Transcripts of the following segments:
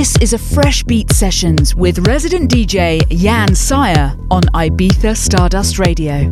This is a Fresh Beat Sessions with resident DJ Jan Syre on Ibiza Stardust Radio.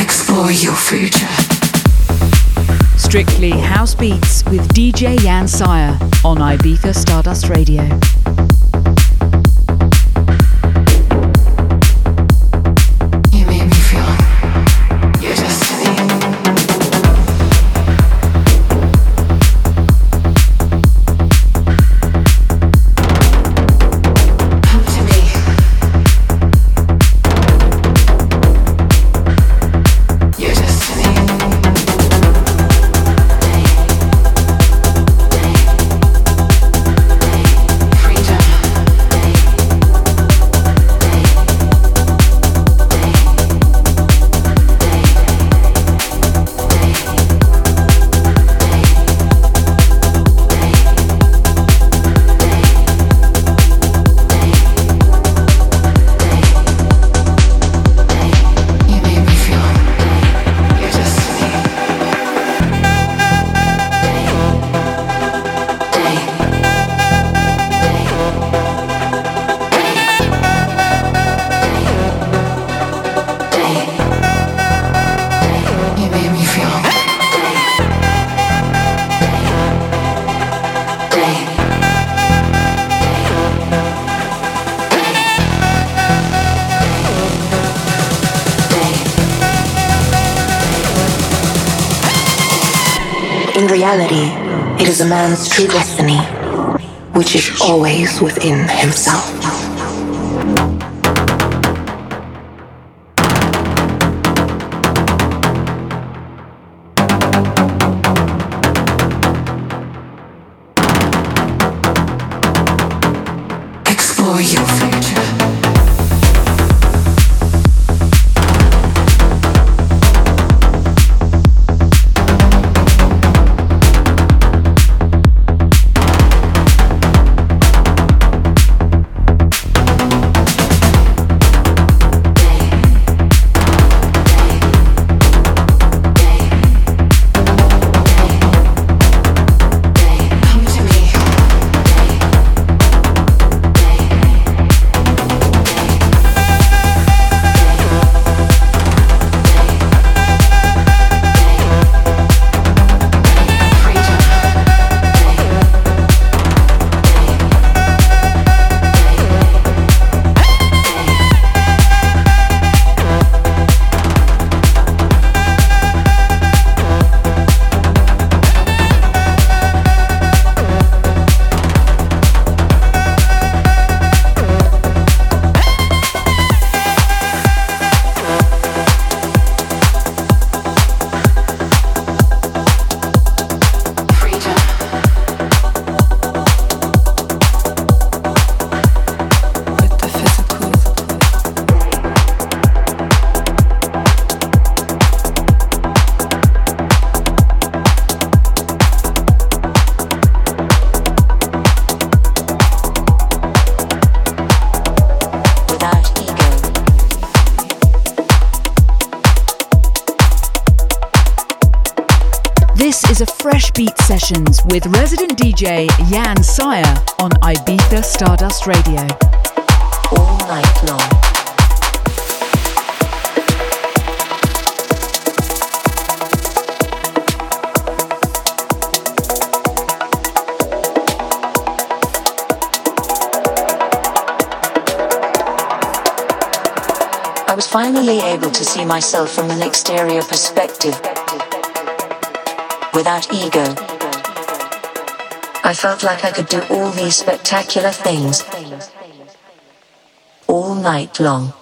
Explore your future. Strictly House Beats with DJ Jan Syre on Ibiza Stardust Radio. Man's true destiny, which is always within himself. sessions with resident DJ Jan Syre on Ibiza Stardust Radio. All night long. I was finally able to see myself from an exterior perspective without ego. I felt like I could do all these spectacular things all night long.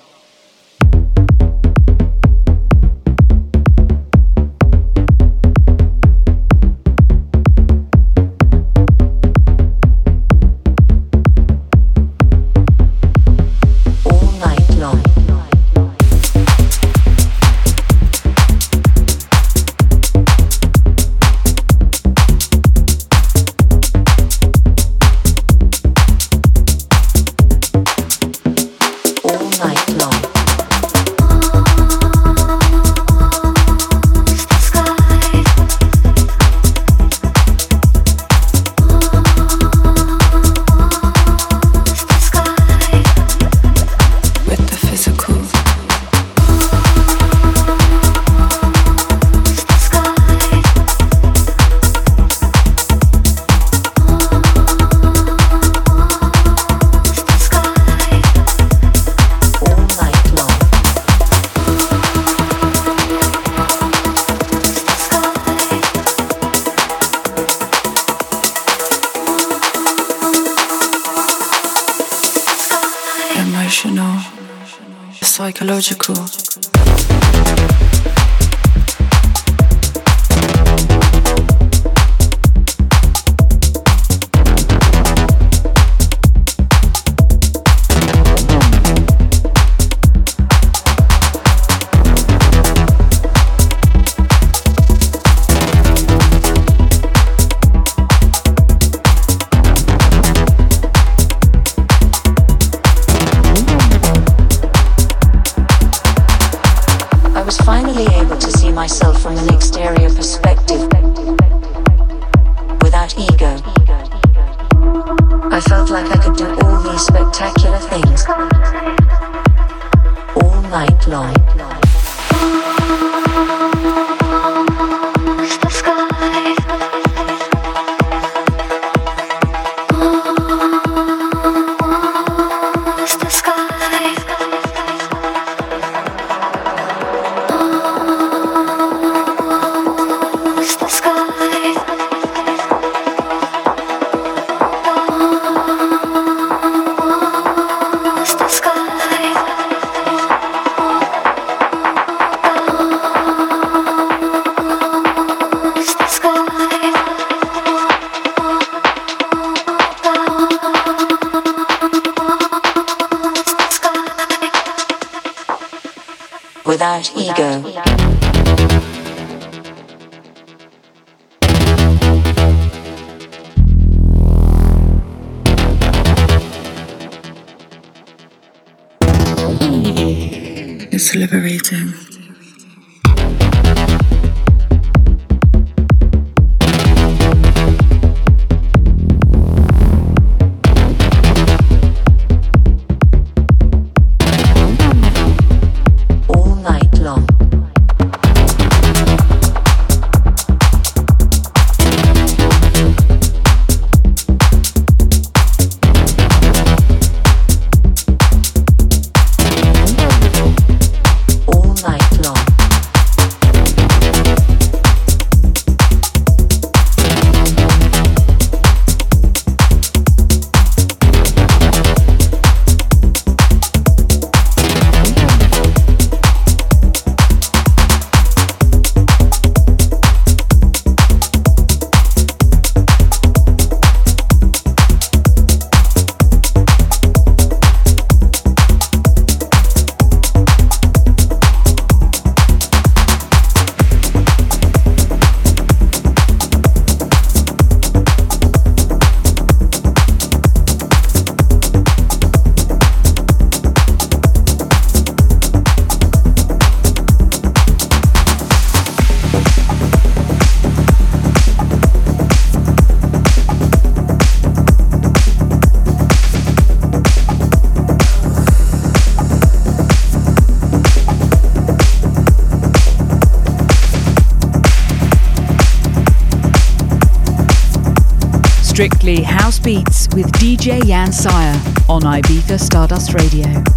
Syre on Ibiza Stardust Radio.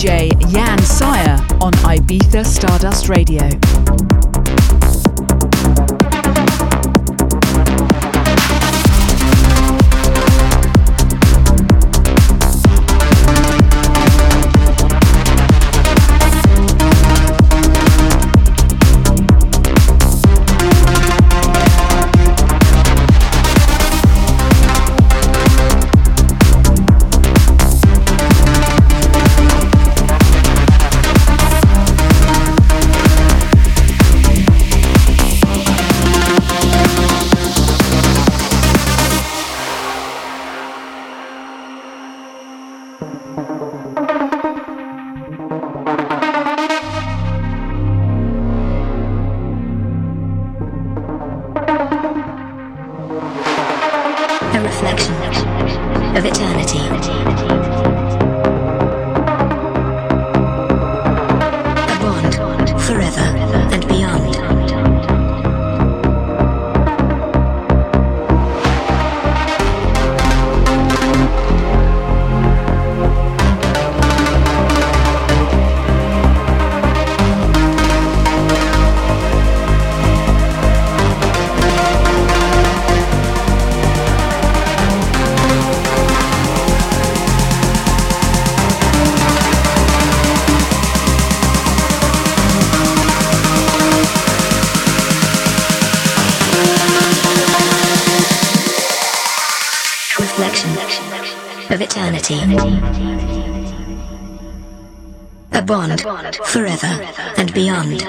DJ Jan Syre on Ibiza Stardust Radio. A bond forever and beyond.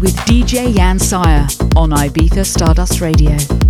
With DJ Jan Syre on Ibiza Stardust Radio.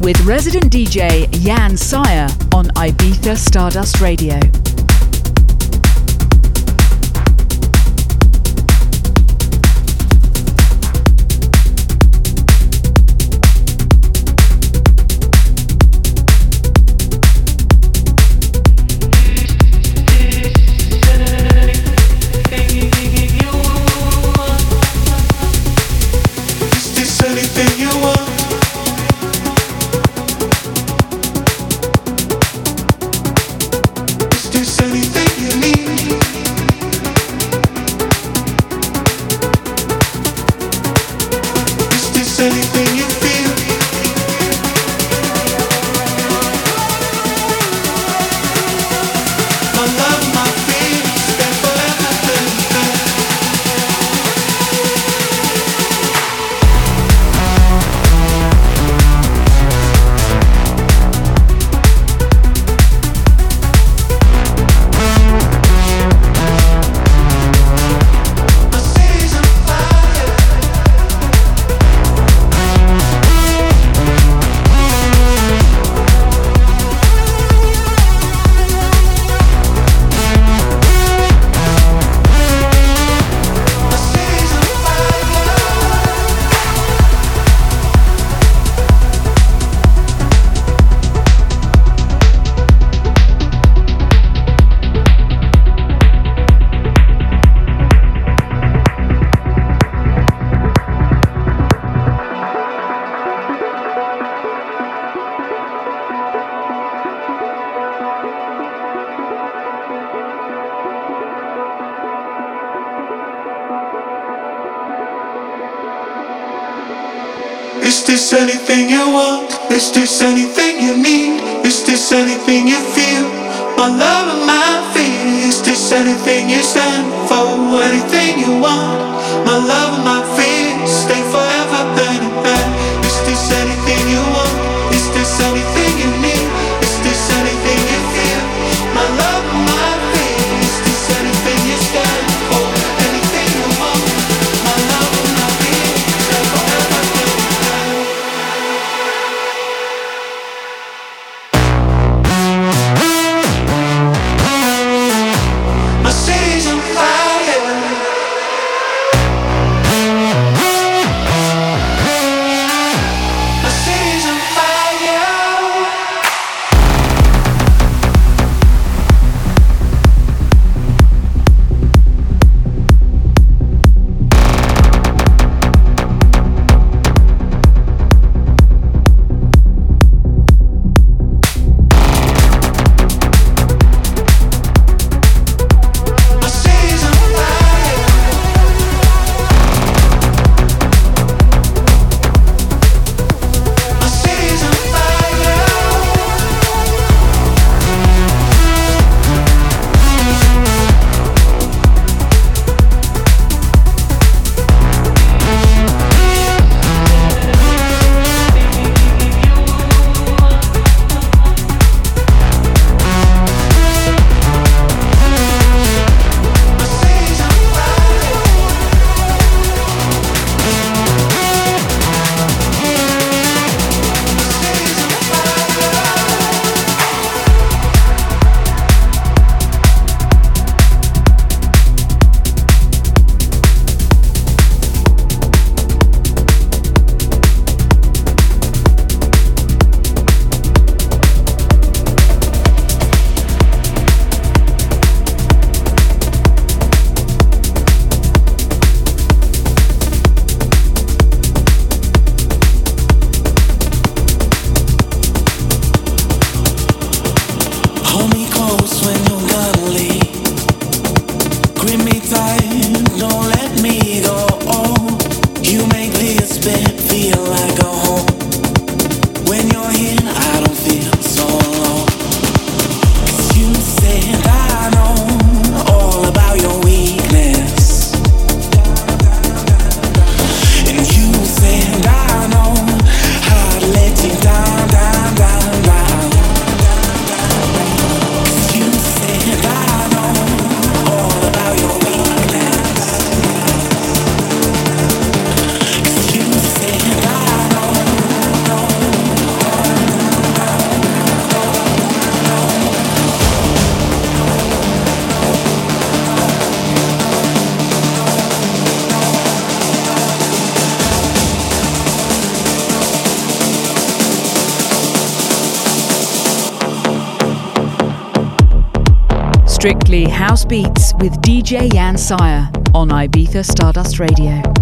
With resident DJ Jan Syre on Ibiza Stardust Radio. House Beats with DJ Jan Syre on Ibiza Stardust Radio.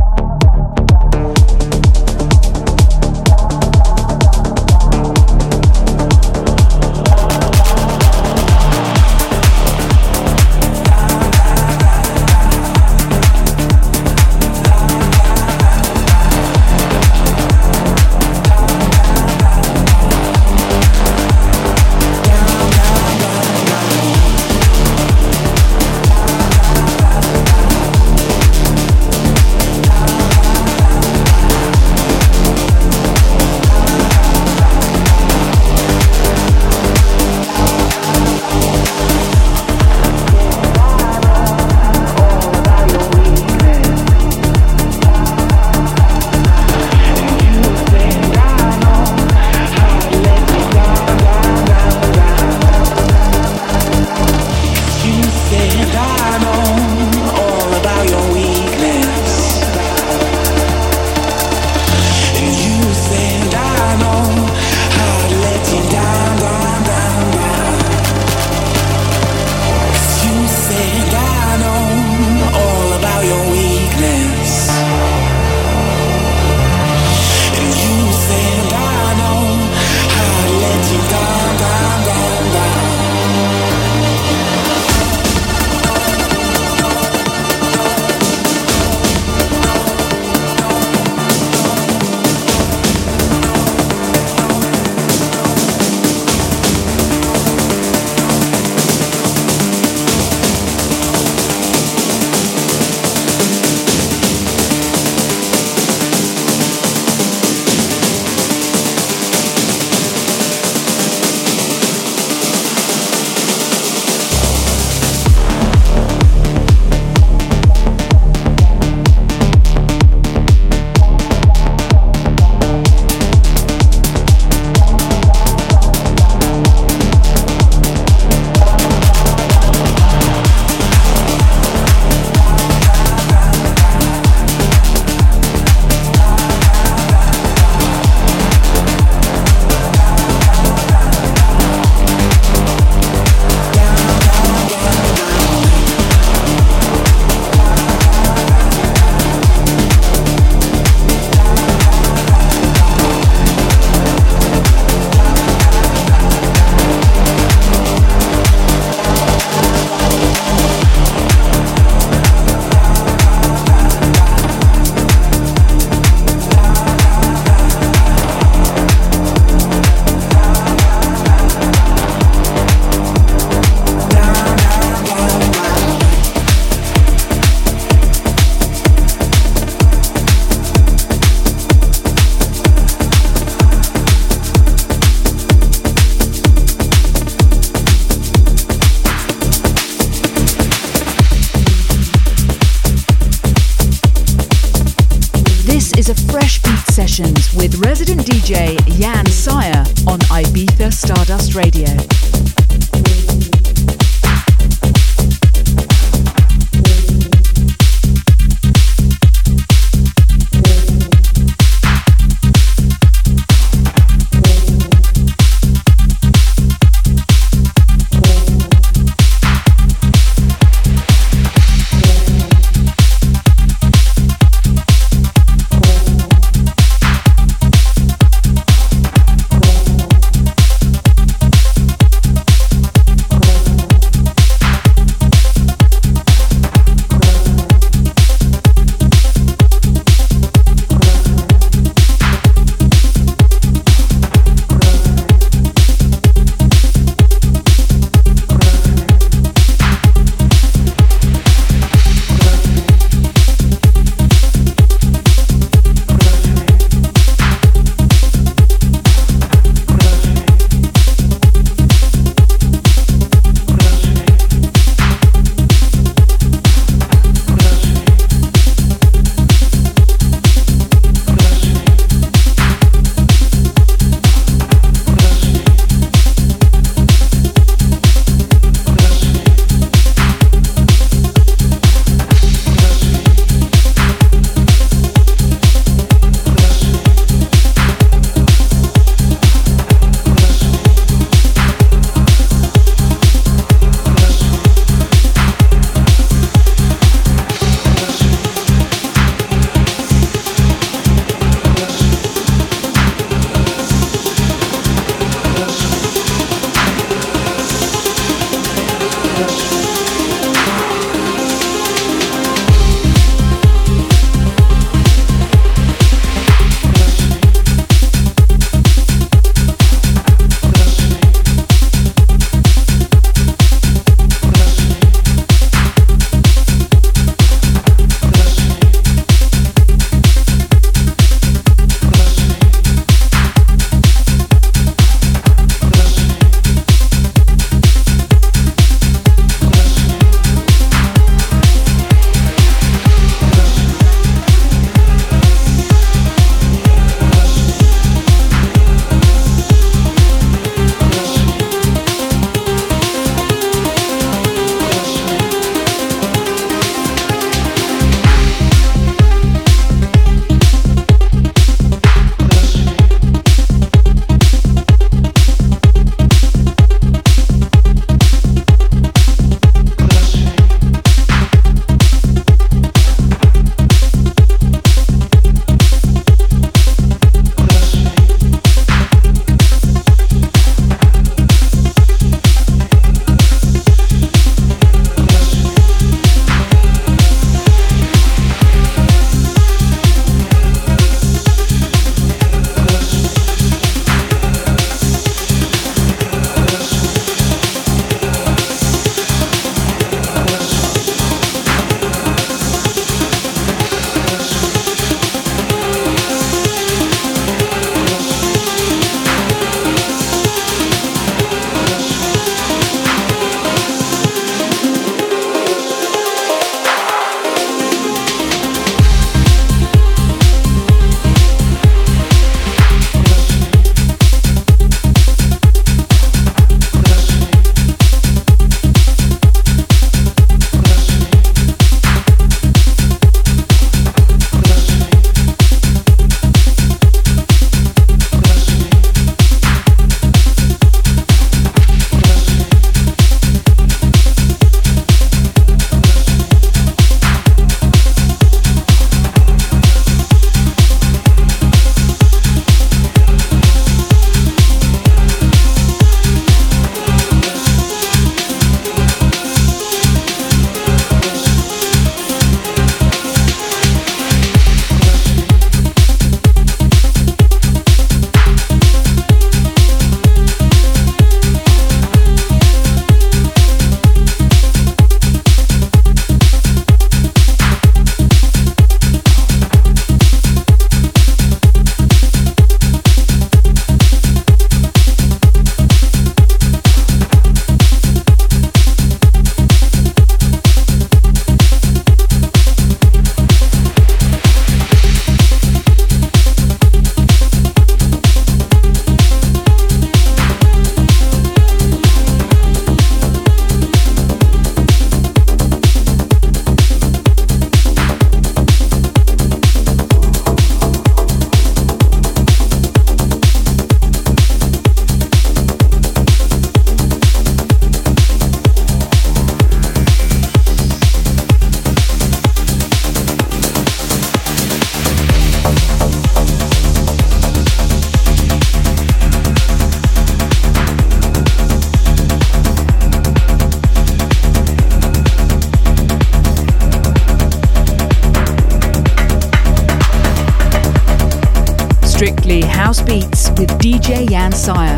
Syre.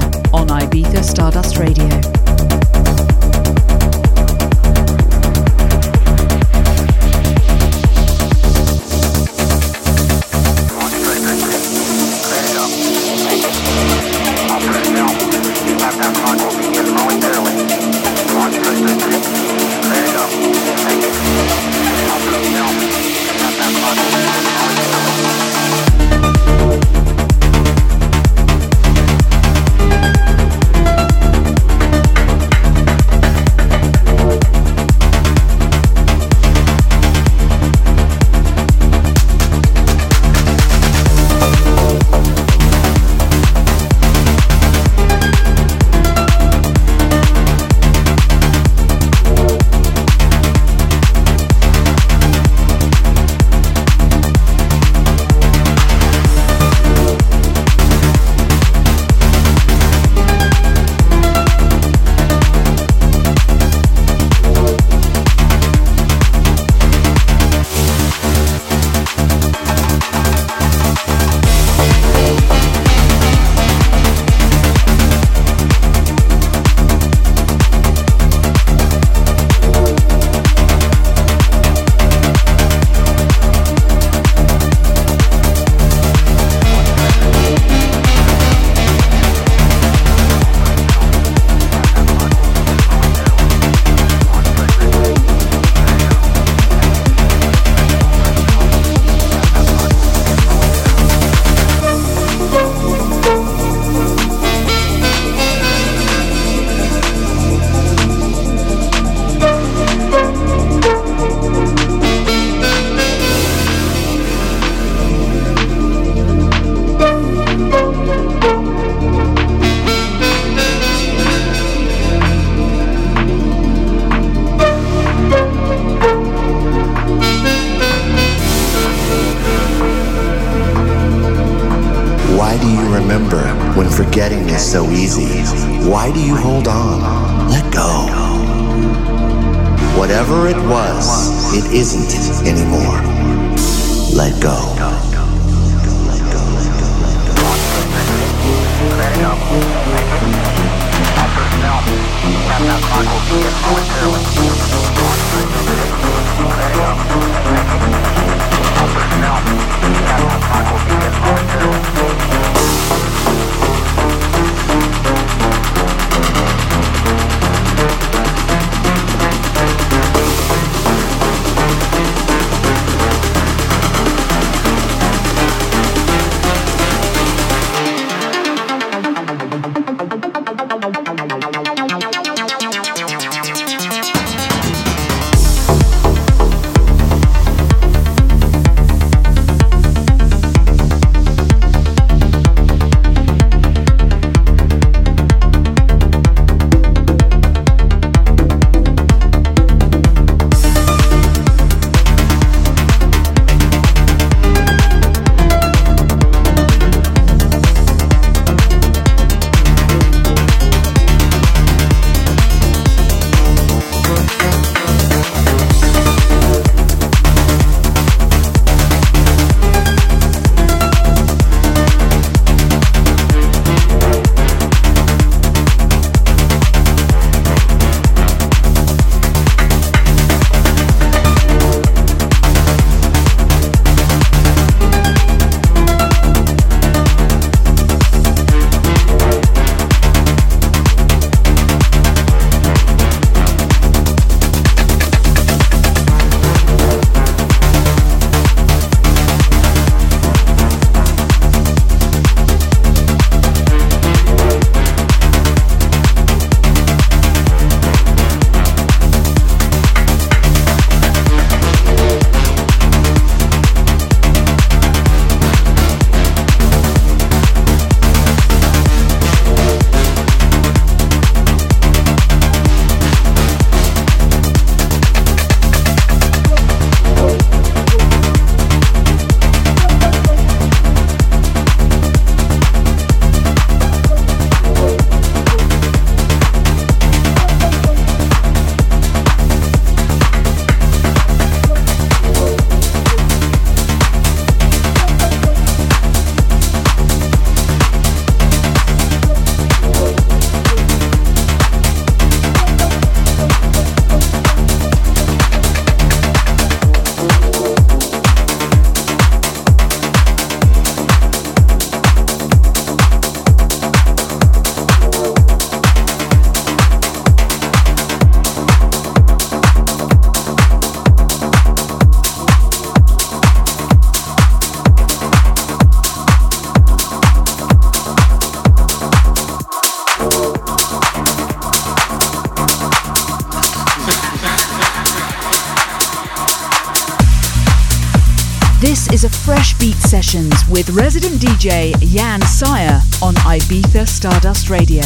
Jan Syre on Ibiza Stardust Radio.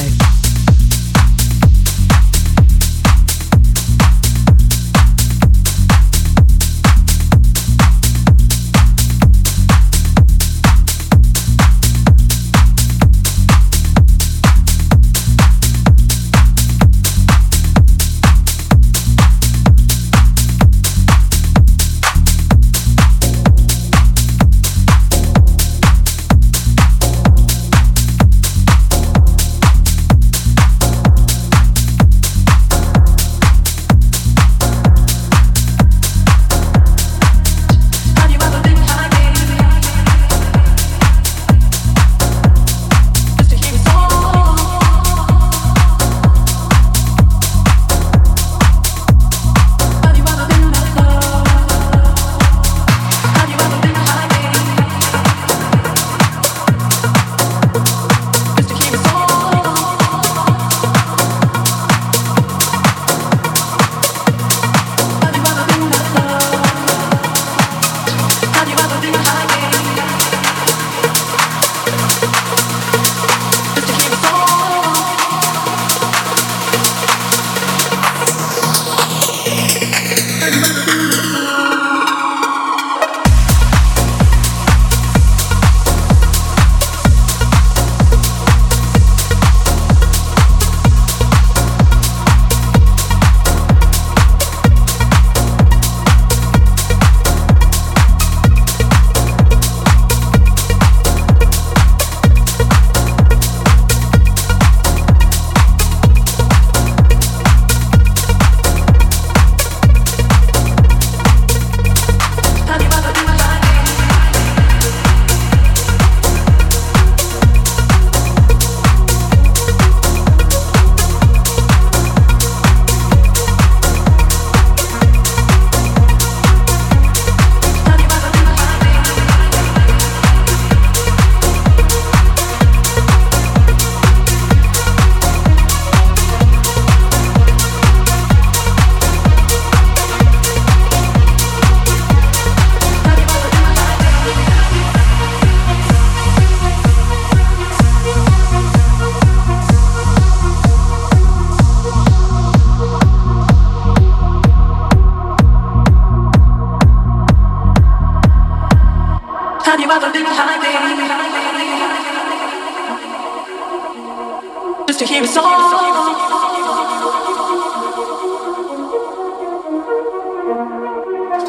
just to hear a song.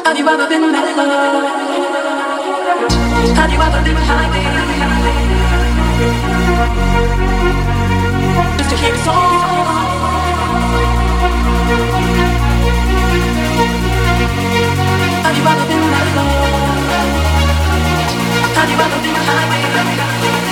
Have you ever been that low? Have you ever been high? Just to hear a song. Have you ever been that low? Have you ever been high?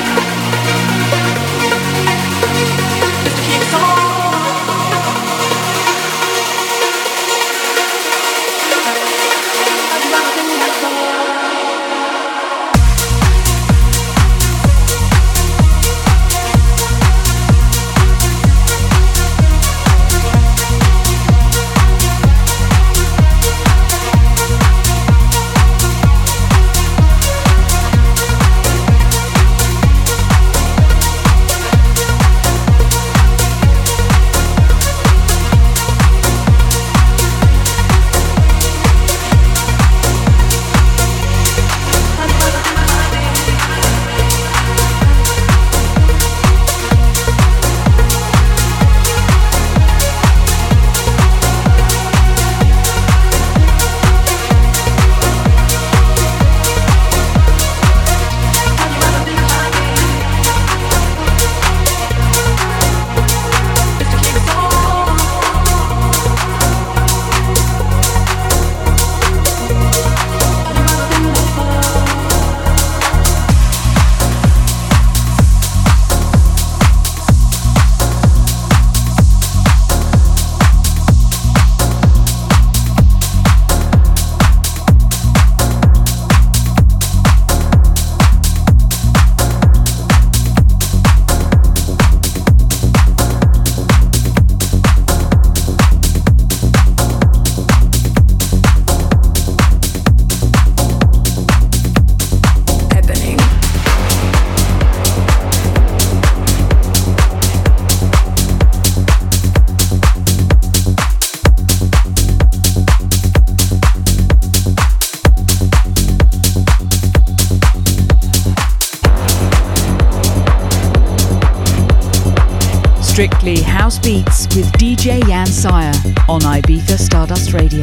with DJ Jan Syre on Ibiza Stardust Radio.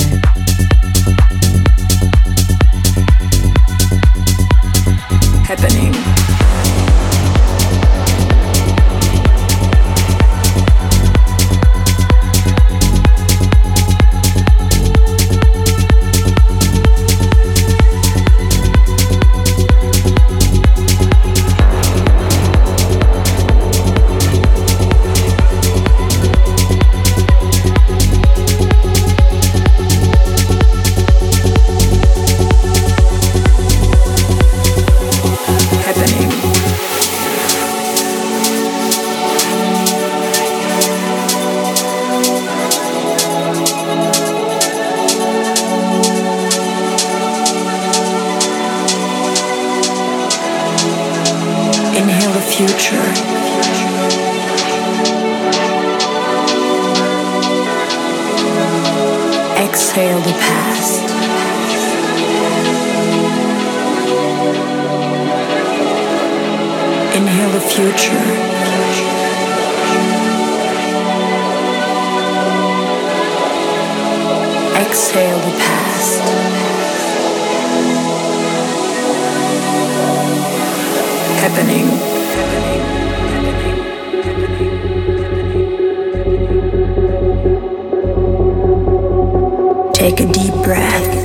exhale the past. Happening. Take a deep breath.